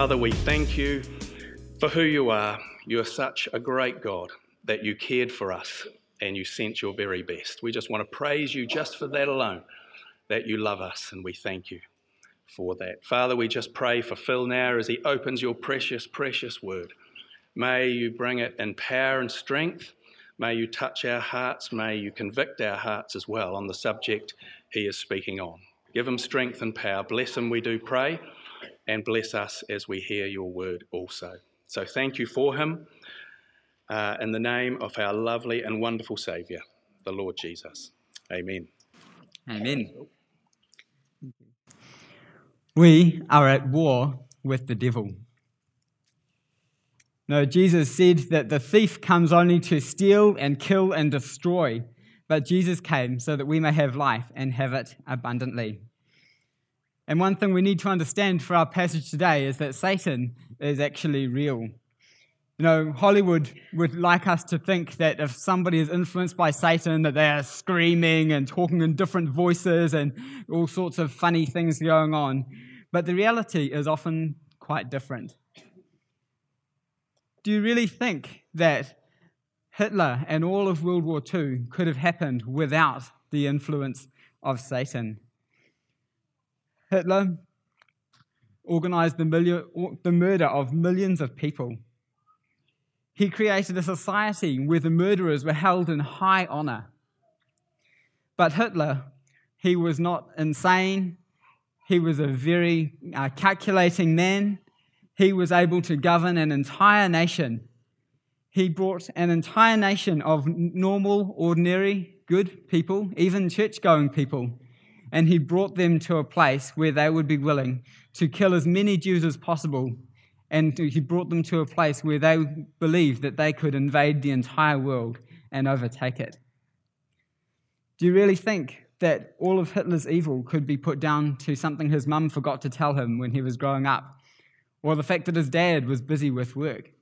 Father, we thank you for who you are. You are such a great God that you cared for us and you sent your very best. We just want to praise you just for that alone, that you love us, and we thank you for that. Father, we just pray for Phil now as he opens your precious, precious word. May you bring it in power and strength. May you touch our hearts. May you convict our hearts as well on the subject he is speaking on. Give him strength and power. Bless him, we do pray, and bless us as we hear your word also. So thank you for him uh, in the name of our lovely and wonderful Saviour, the Lord Jesus. Amen. Amen. We are at war with the devil. No, Jesus said that the thief comes only to steal and kill and destroy, but Jesus came so that we may have life and have it abundantly. And one thing we need to understand for our passage today is that Satan is actually real. You know, Hollywood would like us to think that if somebody is influenced by Satan, that they are screaming and talking in different voices and all sorts of funny things going on. But the reality is often quite different. Do you really think that Hitler and all of World War II could have happened without the influence of Satan? Hitler organized the, the murder of millions of people. He created a society where the murderers were held in high honor. But Hitler, he was not insane. He was a very uh, calculating man he was able to govern an entire nation. He brought an entire nation of normal, ordinary, good people, even church going people, and he brought them to a place where they would be willing to kill as many Jews as possible. And he brought them to a place where they believed that they could invade the entire world and overtake it. Do you really think that all of Hitler's evil could be put down to something his mum forgot to tell him when he was growing up? or the fact that his dad was busy with work.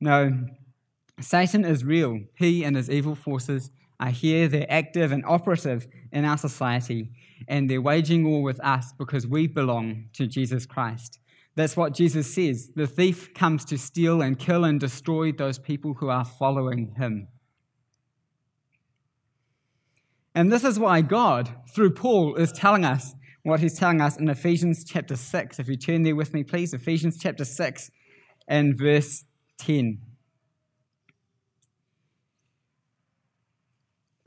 No, Satan is real. He and his evil forces are here, they're active and operative in our society, and they're waging war with us because we belong to Jesus Christ. That's what Jesus says. The thief comes to steal and kill and destroy those people who are following him. And this is why God, through Paul, is telling us what he's telling us in Ephesians chapter 6. If you turn there with me, please, Ephesians chapter 6 and verse 10.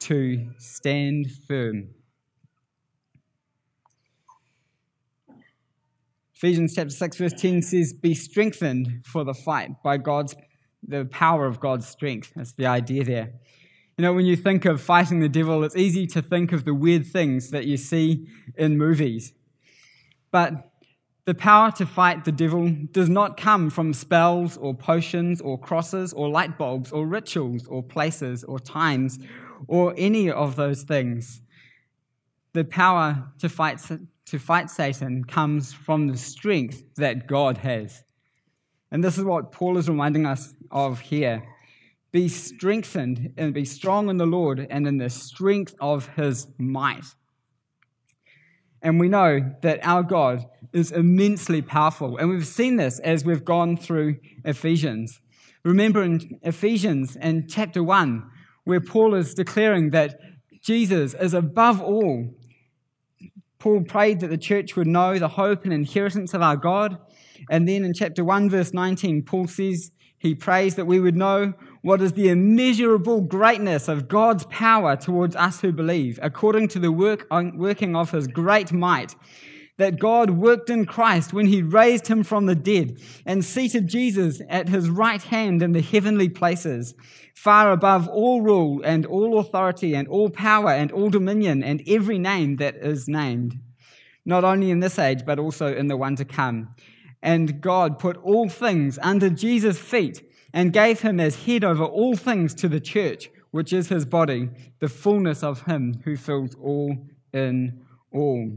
to stand firm. Ephesians chapter 6, verse 10 says, Be strengthened for the fight by God's the power of God's strength. That's the idea there. You know, when you think of fighting the devil, it's easy to think of the weird things that you see in movies. But the power to fight the devil does not come from spells or potions or crosses or light bulbs or rituals or places or times or any of those things. The power to fight, to fight Satan comes from the strength that God has. And this is what Paul is reminding us of here. Be strengthened and be strong in the Lord and in the strength of his might. And we know that our God is immensely powerful. And we've seen this as we've gone through Ephesians. Remember in Ephesians in chapter 1, where Paul is declaring that Jesus is above all. Paul prayed that the church would know the hope and inheritance of our God. And then in chapter 1, verse 19, Paul says he prays that we would know what is the immeasurable greatness of God's power towards us who believe, according to the work, working of his great might, that God worked in Christ when he raised him from the dead and seated Jesus at his right hand in the heavenly places, far above all rule and all authority and all power and all dominion and every name that is named, not only in this age, but also in the one to come And God put all things under Jesus' feet and gave him as head over all things to the church, which is his body, the fullness of him who fills all in all.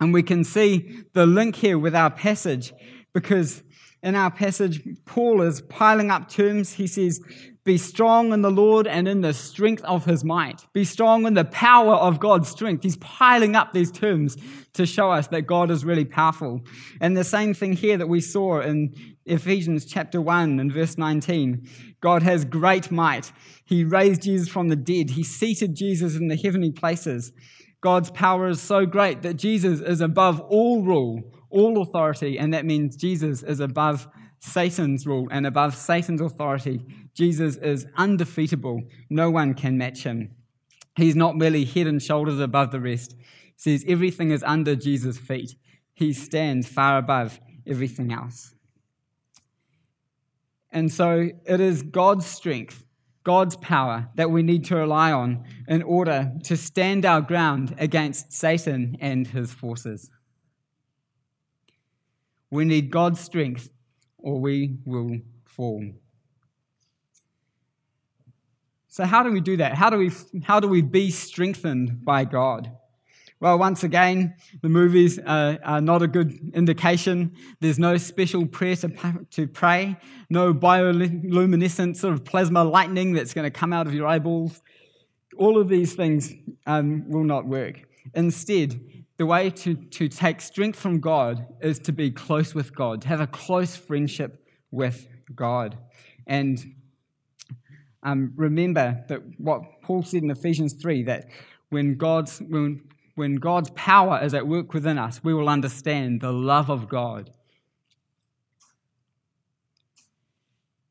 And we can see the link here with our passage because in our passage, Paul is piling up terms. He says, Be strong in the Lord and in the strength of his might. Be strong in the power of God's strength. He's piling up these terms to show us that God is really powerful. And the same thing here that we saw in Ephesians chapter 1 and verse 19. God has great might. He raised Jesus from the dead, He seated Jesus in the heavenly places. God's power is so great that Jesus is above all rule, all authority, and that means Jesus is above Satan's rule and above Satan's authority. Jesus is undefeatable. No one can match him. He's not merely head and shoulders above the rest. He says everything is under Jesus' feet. He stands far above everything else. And so it is God's strength, God's power that we need to rely on in order to stand our ground against Satan and his forces. We need God's strength or we will fall. So, how do we do that? How do we, how do we be strengthened by God? Well, once again, the movies are, are, not a good indication. There's no special prayer to, to pray, no bioluminescent sort of plasma lightning that's going to come out of your eyeballs. All of these things um, will not work. Instead, the way to, to take strength from God is to be close with God, to have a close friendship with God. And um, remember that what Paul said in Ephesians 3 that when God's, when when God's power is at work within us, we will understand the love of God.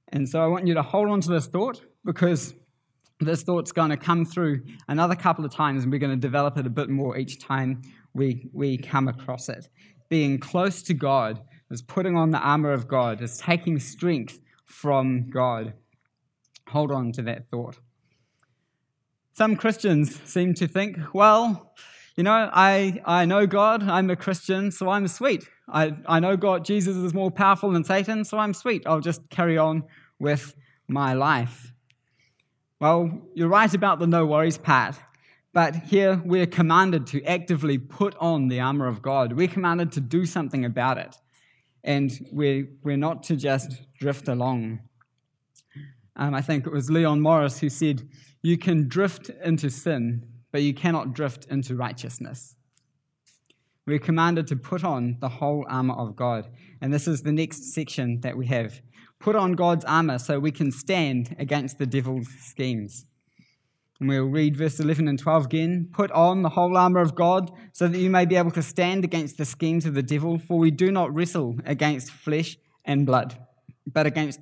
And so I want you to hold on to this thought because this thought's going to come through another couple of times and we're going to develop it a bit more each time we, we come across it. Being close to God is putting on the armor of God, is taking strength from God. Hold on to that thought. Some Christians seem to think, well, you know, I, I know God, I'm a Christian, so I'm sweet. I, I know God, Jesus is more powerful than Satan, so I'm sweet. I'll just carry on with my life. Well, you're right about the no worries part, but here we're commanded to actively put on the armor of God. We're commanded to do something about it, and we're, we're not to just drift along. Um, I think it was Leon Morris who said, You can drift into sin, but you cannot drift into righteousness. We're commanded to put on the whole armor of God. And this is the next section that we have. Put on God's armor so we can stand against the devil's schemes. And we'll read verse 11 and 12 again. Put on the whole armor of God so that you may be able to stand against the schemes of the devil, for we do not wrestle against flesh and blood, but against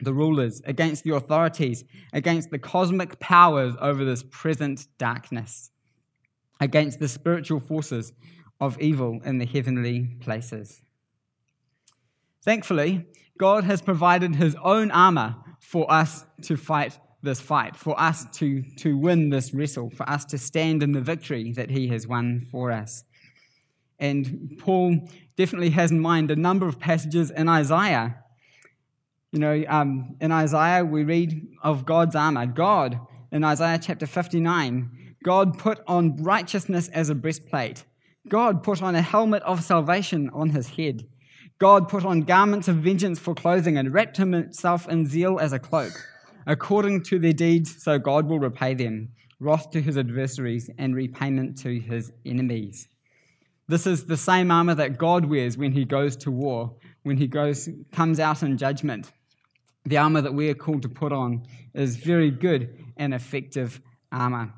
the rulers, against the authorities, against the cosmic powers over this present darkness, against the spiritual forces of evil in the heavenly places. Thankfully, God has provided his own armor for us to fight this fight, for us to, to win this wrestle, for us to stand in the victory that he has won for us. And Paul definitely has in mind a number of passages in Isaiah you know, um, in Isaiah, we read of God's armor. God, in Isaiah chapter 59, God put on righteousness as a breastplate. God put on a helmet of salvation on his head. God put on garments of vengeance for clothing and wrapped himself in zeal as a cloak. According to their deeds, so God will repay them wrath to his adversaries and repayment to his enemies. This is the same armor that God wears when he goes to war, when he goes comes out in judgment the armor that we are called to put on is very good and effective armor.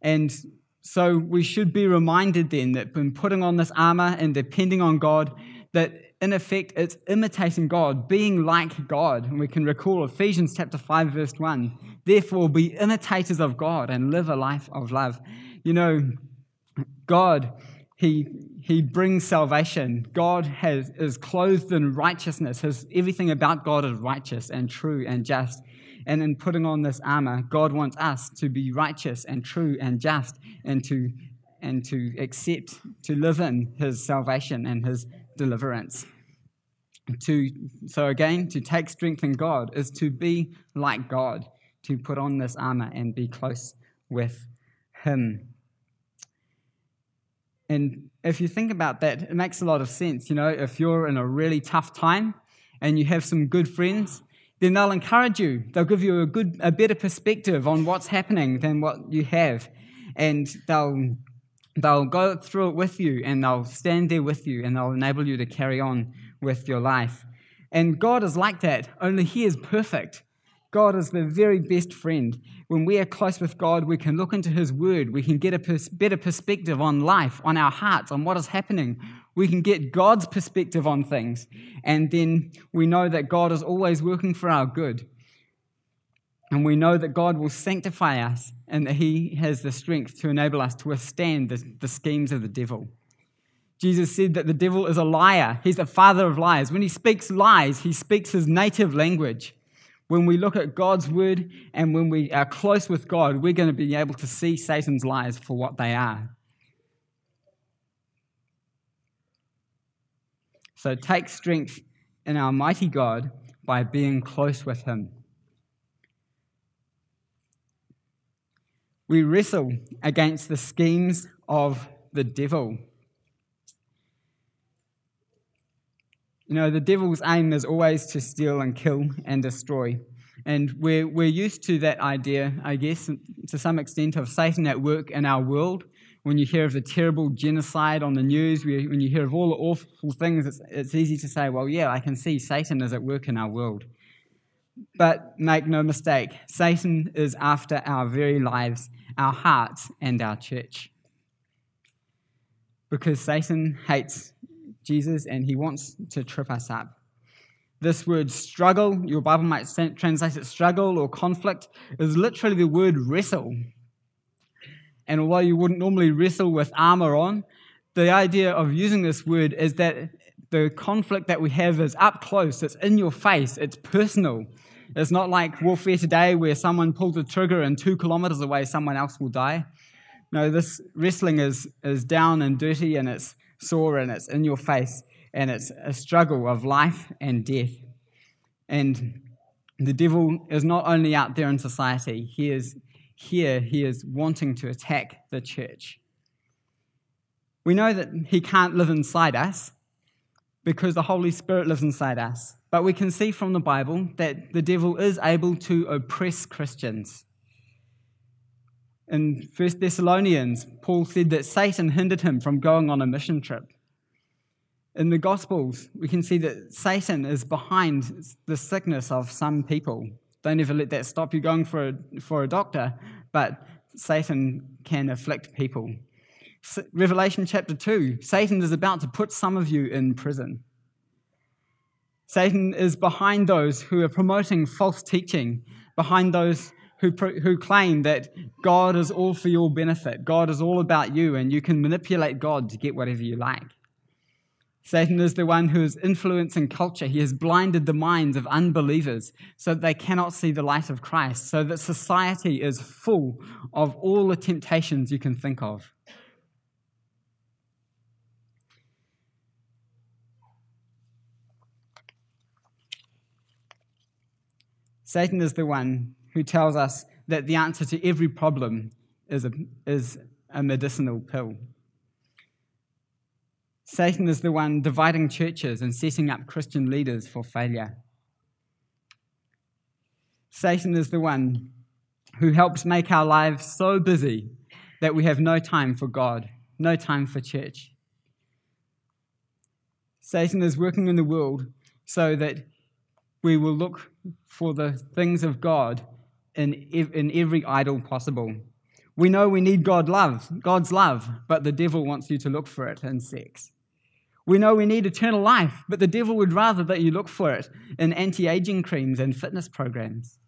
And so we should be reminded then that when putting on this armor and depending on God, that in effect it's imitating God, being like God. And we can recall Ephesians chapter 5, verse 1. Therefore, be imitators of God and live a life of love. You know, God, He he brings salvation. God has, is clothed in righteousness. His, everything about God is righteous and true and just. And in putting on this armor, God wants us to be righteous and true and just and to, and to accept, to live in his salvation and his deliverance. to so again to take strength in God is to be like God, to put on this armor and be close with him. And if you think about that, it makes a lot of sense. You know, if you're in a really tough time and you have some good friends, then they'll encourage you. They'll give you a good, a better perspective on what's happening than what you have, and they'll they'll go through it with you, and they'll stand there with you, and they'll enable you to carry on with your life. And God is like that. Only He is perfect. God is the very best friend. When we are close with God, we can look into His Word. We can get a pers- better perspective on life, on our hearts, on what is happening. We can get God's perspective on things. And then we know that God is always working for our good. And we know that God will sanctify us and that He has the strength to enable us to withstand the, the schemes of the devil. Jesus said that the devil is a liar. He's the father of lies. When he speaks lies, he speaks his native language when we look at God's word and when we are close with God, we're going to be able to see Satan's lies for what they are. So take strength in our mighty God by being close with Him. We wrestle against the schemes of the devil. You know, the devil's aim is always to steal and kill and destroy. And we're, we're used to that idea, I guess, to some extent, of Satan at work in our world. When you hear of the terrible genocide on the news, when you hear of all the awful things, it's, it's easy to say, well, yeah, I can see Satan is at work in our world. But make no mistake, Satan is after our very lives, our hearts, and our church. Because Satan hates Jesus and he wants to trip us up. This word struggle, your Bible might translate it struggle or conflict, is literally the word wrestle. And although you wouldn't normally wrestle with armor on, the idea of using this word is that the conflict that we have is up close, it's in your face, it's personal. It's not like warfare today where someone pulls a trigger and two kilometers away someone else will die. No, this wrestling is, is down and dirty and it's sore and it's in your face and it's a struggle of life and death. And the devil is not only out there in society, he is here, he is wanting to attack the church. We know that he can't live inside us because the Holy Spirit lives inside us. But we can see from the Bible that the devil is able to oppress Christians. In 1 Thessalonians, Paul said that Satan hindered him from going on a mission trip. In the Gospels, we can see that Satan is behind the sickness of some people. Don't ever let that stop you going for a, for a doctor, but Satan can afflict people. Revelation chapter 2 Satan is about to put some of you in prison. Satan is behind those who are promoting false teaching, behind those who, who claim that God is all for your benefit. God is all about you, and you can manipulate God to get whatever you like. Satan is the one who is influencing culture. He has blinded the minds of unbelievers so that they cannot see the light of Christ, so that society is full of all the temptations you can think of. Satan is the one who tells us that the answer to every problem is a, is a medicinal pill. Satan is the one dividing churches and setting up Christian leaders for failure. Satan is the one who helps make our lives so busy that we have no time for God, no time for church. Satan is working in the world so that we will look for the things of God in, in every idol possible. We know we need God love, God's love, but the devil wants you to look for it in sex. We know we need eternal life, but the devil would rather that you look for it in anti aging creams and fitness programs.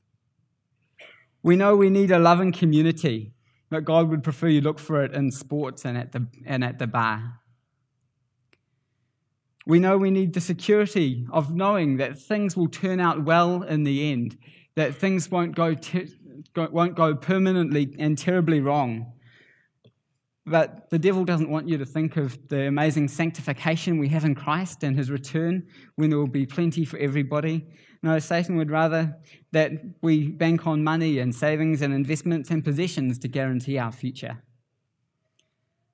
We know we need a loving community, but God would prefer you look for it in sports and at the, and at the bar. We know we need the security of knowing that things will turn out well in the end, that things won't go, won't go permanently and terribly wrong. But the devil doesn't want you to think of the amazing sanctification we have in Christ and his return when there will be plenty for everybody. No, Satan would rather that we bank on money and savings and investments and possessions to guarantee our future.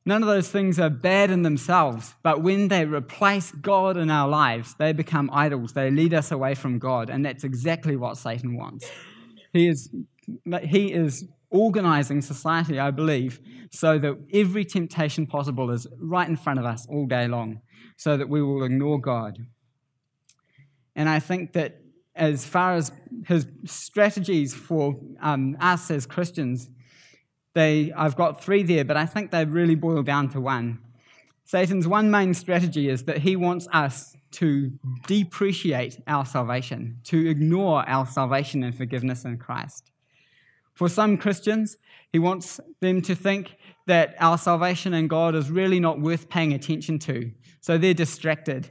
None of those things are bad in themselves, but when they replace God in our lives, they become idols. They lead us away from God, and that's exactly what Satan wants. He is, he is organizing society, I believe, so that every temptation possible is right in front of us all day long, so that we will ignore God. And I think that as far as his strategies for um, us as Christians, they, I've got three there, but I think they really boil down to one. Satan's one main strategy is that he wants us to depreciate our salvation, to ignore our salvation and forgiveness in Christ. For some Christians, he wants them to think that our salvation in God is really not worth paying attention to. So they're distracted.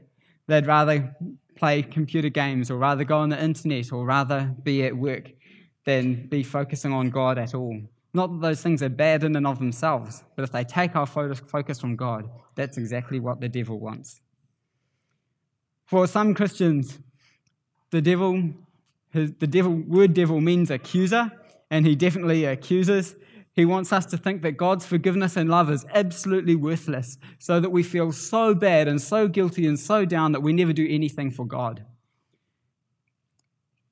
They'd rather play computer games or rather go on the internet or rather be at work than be focusing on God at all. Not that those things are bad in and of themselves, but if they take our focus from God, that's exactly what the devil wants. For some Christians, the devil, his, the devil word devil means accuser, and he definitely accuses. He wants us to think that God's forgiveness and love is absolutely worthless, so that we feel so bad and so guilty and so down that we never do anything for God.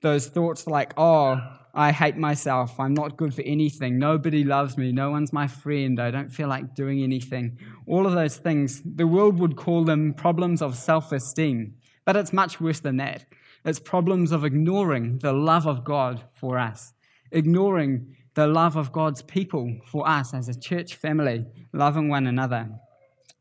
Those thoughts like, oh, I hate myself, I'm not good for anything, nobody loves me, no one's my friend, I don't feel like doing anything. All of those things, the world would call them problems of self esteem, but it's much worse than that. It's problems of ignoring the love of God for us ignoring the love of God's people for us as a church family, loving one another.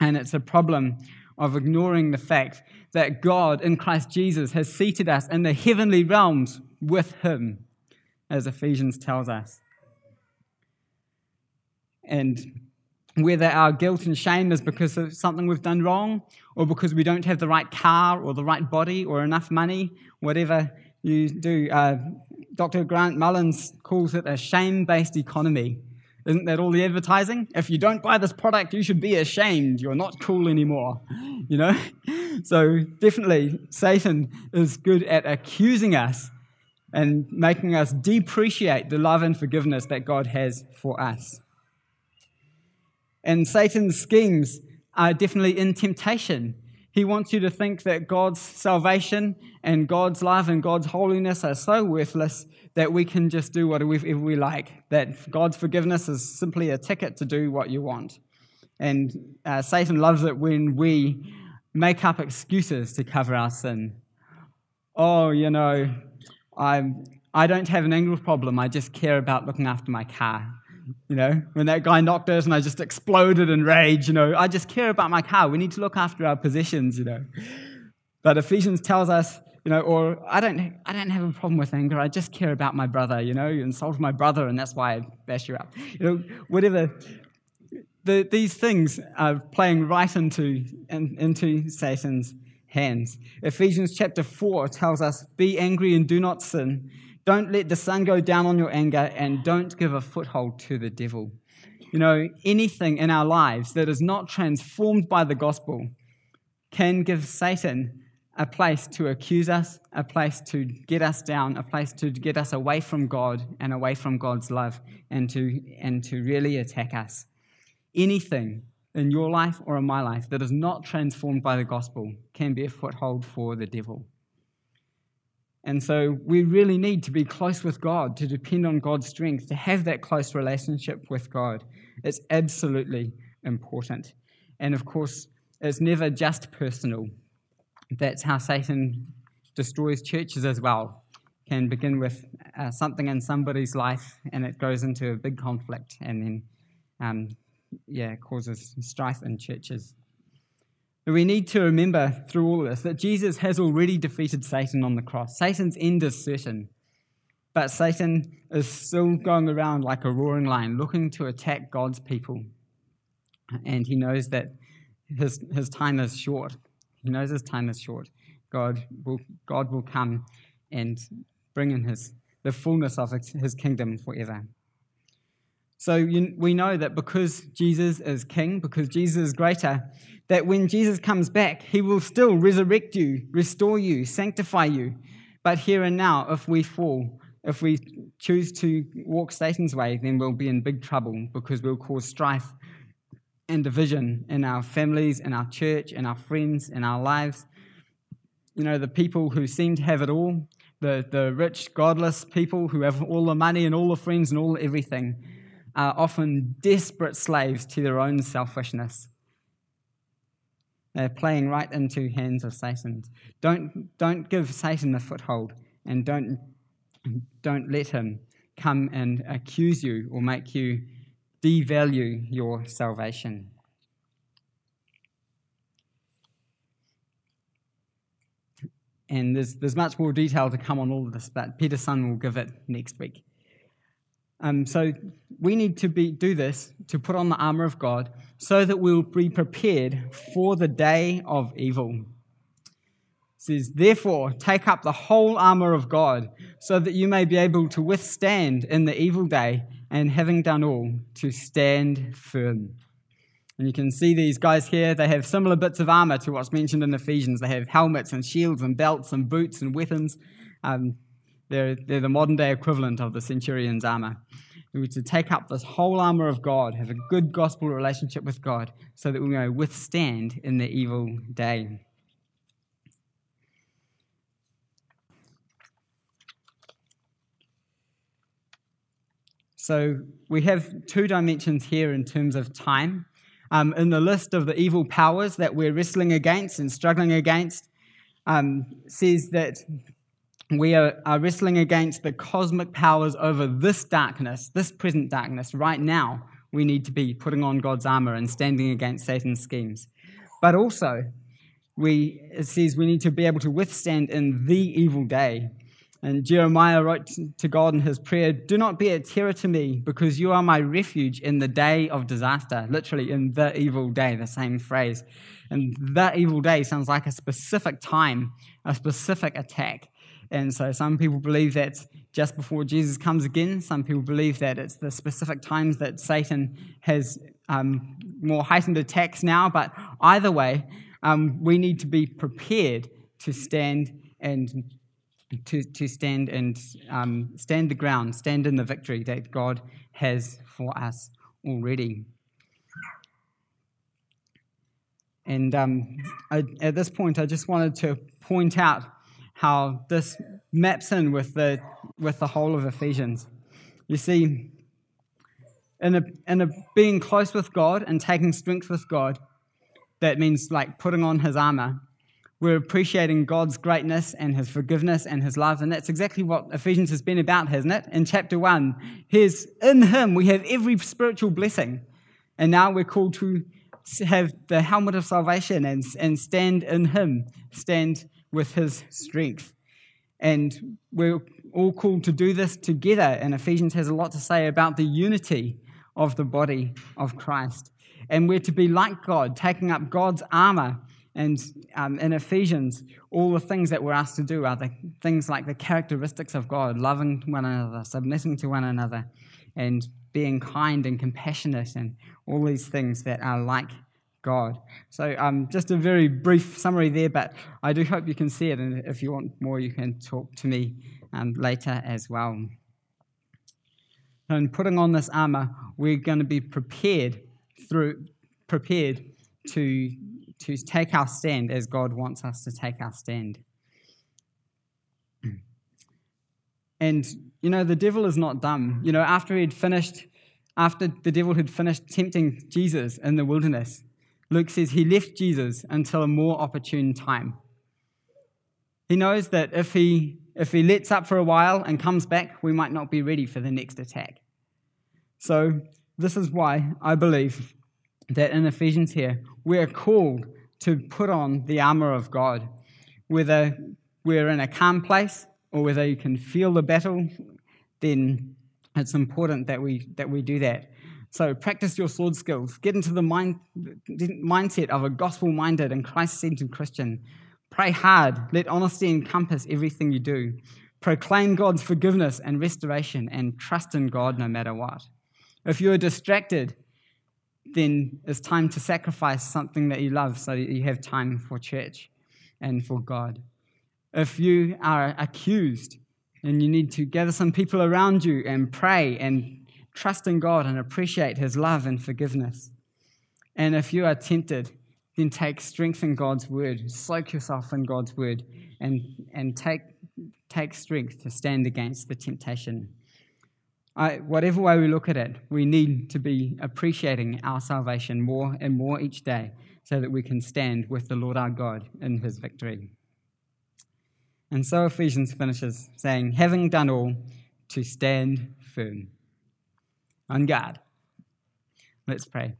And it's a problem of ignoring the fact that God in Christ Jesus has seated us in the heavenly realms with Him, as Ephesians tells us. And whether our guilt and shame is because of something we've done wrong, or because we don't have the right car, or the right body, or enough money, whatever you do, uh, Dr. Grant Mullins calls it a shame based economy. Isn't that all the advertising? If you don't buy this product, you should be ashamed. You're not cool anymore. You know? So, definitely, Satan is good at accusing us and making us depreciate the love and forgiveness that God has for us. And Satan's schemes are definitely in temptation. He wants you to think that God's salvation and God's love and God's holiness are so worthless that we can just do whatever we like, that God's forgiveness is simply a ticket to do what you want. And uh, Satan loves it when we make up excuses to cover our sin. Oh, you know, I, I don't have an anger problem, I just care about looking after my car. You know, when that guy knocked us and I just exploded in rage, you know, I just care about my cow. We need to look after our positions, you know. But Ephesians tells us, you know, or I don't, I don't have a problem with anger. I just care about my brother, you know, you insulted my brother and that's why I bash you up. You know, whatever. The, these things are playing right into, in, into Satan's hands. Ephesians chapter 4 tells us, Be angry and do not sin. Don't let the sun go down on your anger and don't give a foothold to the devil. You know, anything in our lives that is not transformed by the gospel can give Satan a place to accuse us, a place to get us down, a place to get us away from God and away from God's love and to, and to really attack us. Anything in your life or in my life that is not transformed by the gospel can be a foothold for the devil. And so we really need to be close with God, to depend on God's strength, to have that close relationship with God. It's absolutely important. And of course, it's never just personal. That's how Satan destroys churches as well. Can begin with uh, something in somebody's life, and it goes into a big conflict, and then, um, yeah, causes strife in churches. We need to remember through all of this that Jesus has already defeated Satan on the cross. Satan's end is certain. But Satan is still going around like a roaring lion, looking to attack God's people. And he knows that his, his time is short. He knows his time is short. God will, God will come and bring in his, the fullness of his kingdom forever. So you, we know that because Jesus is king, because Jesus is greater, that when Jesus comes back, he will still resurrect you, restore you, sanctify you. But here and now, if we fall, if we choose to walk Satan's way, then we'll be in big trouble because we'll cause strife and division in our families, in our church, in our friends, in our lives. You know, the people who seem to have it all, the, the rich, godless people who have all the money and all the friends and all everything, are often desperate slaves to their own selfishness. They're playing right into hands of Satan. Don't, don't give Satan a foothold and don't, don't let him come and accuse you or make you devalue your salvation. And there's, there's much more detail to come on all of this, but Peter Sun will give it next week. Um, so we need to be, do this to put on the armor of God so that we'll be prepared for the day of evil. It says, Therefore, take up the whole armor of God so that you may be able to withstand in the evil day and having done all, to stand firm. And you can see these guys here, they have similar bits of armor to what's mentioned in Ephesians. They have helmets and shields and belts and boots and weapons. Um, they're, they're the modern day equivalent of the centurion's armor. We to take up this whole armor of God, have a good gospel relationship with God, so that we may withstand in the evil day. So we have two dimensions here in terms of time. Um, in the list of the evil powers that we're wrestling against and struggling against, um, says that we are, are wrestling against the cosmic powers over this darkness, this present darkness. Right now, we need to be putting on God's armor and standing against Satan's schemes. But also, we, it says we need to be able to withstand in the evil day. And Jeremiah wrote to God in his prayer, Do not be a terror to me, because you are my refuge in the day of disaster. Literally, in the evil day, the same phrase. And that evil day sounds like a specific time, a specific attack. And so some people believe that just before Jesus comes again. Some people believe that it's the specific times that Satan has um, more heightened attacks now. But either way, um, we need to be prepared to stand and to, to stand and um, stand the ground, stand in the victory that God has for us already. And um, I, at this point, I just wanted to point out how this maps in with the, with the whole of Ephesians. You see, in, a, in a being close with God and taking strength with God, that means like putting on his armor. We're appreciating God's greatness and his forgiveness and his love. And that's exactly what Ephesians has been about, hasn't it? In chapter 1, here's in him we have every spiritual blessing. And now we're called to have the helmet of salvation and, and stand in him, stand with his strength. And we're all called to do this together. And Ephesians has a lot to say about the unity of the body of Christ. And we're to be like God, taking up God's armor. And um, in Ephesians, all the things that we're asked to do are the things like the characteristics of God, loving one another, submitting to one another, and being kind and compassionate, and all these things that are like God. So, um, just a very brief summary there, but I do hope you can see it. And if you want more, you can talk to me um, later as well. And putting on this armor, we're going to be prepared through prepared to to take our stand as God wants us to take our stand. And you know, the devil is not dumb. You know, after he'd finished, after the devil had finished tempting Jesus in the wilderness, Luke says he left Jesus until a more opportune time. He knows that if he, if he lets up for a while and comes back, we might not be ready for the next attack. So, this is why I believe that in Ephesians here, we're called to put on the armor of God. Whether we're in a calm place or whether you can feel the battle, then it's important that we, that we do that. So practice your sword skills. Get into the mind, mindset of a gospel minded and Christ centered Christian. Pray hard. Let honesty encompass everything you do. Proclaim God's forgiveness and restoration and trust in God no matter what. If you're distracted, then it's time to sacrifice something that you love so that you have time for church and for God. If you are accused and you need to gather some people around you and pray and trust in God and appreciate His love and forgiveness. And if you are tempted, then take strength in God's word, soak yourself in God's word, and, and take, take strength to stand against the temptation. I, whatever way we look at it, we need to be appreciating our salvation more and more each day so that we can stand with the Lord our God in his victory. And so Ephesians finishes saying, having done all, to stand firm on God. Let's pray.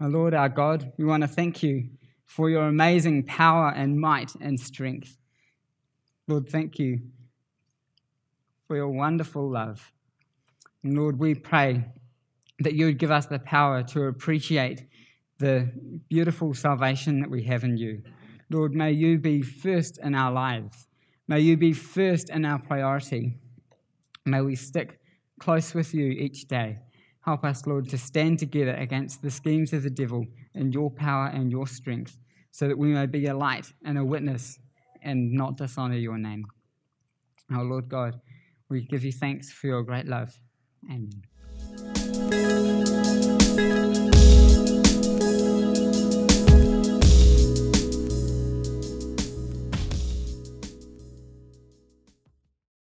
Our Lord, our God, we want to thank you for your amazing power and might and strength. Lord, thank you for your wonderful love. And Lord, we pray that you would give us the power to appreciate the beautiful salvation that we have in you. Lord, may you be first in our lives. May you be first in our priority. May we stick close with you each day. Help us, Lord, to stand together against the schemes of the devil in your power and your strength, so that we may be a light and a witness and not dishonor your name. Our Lord God, we give you thanks for your great love. Amen.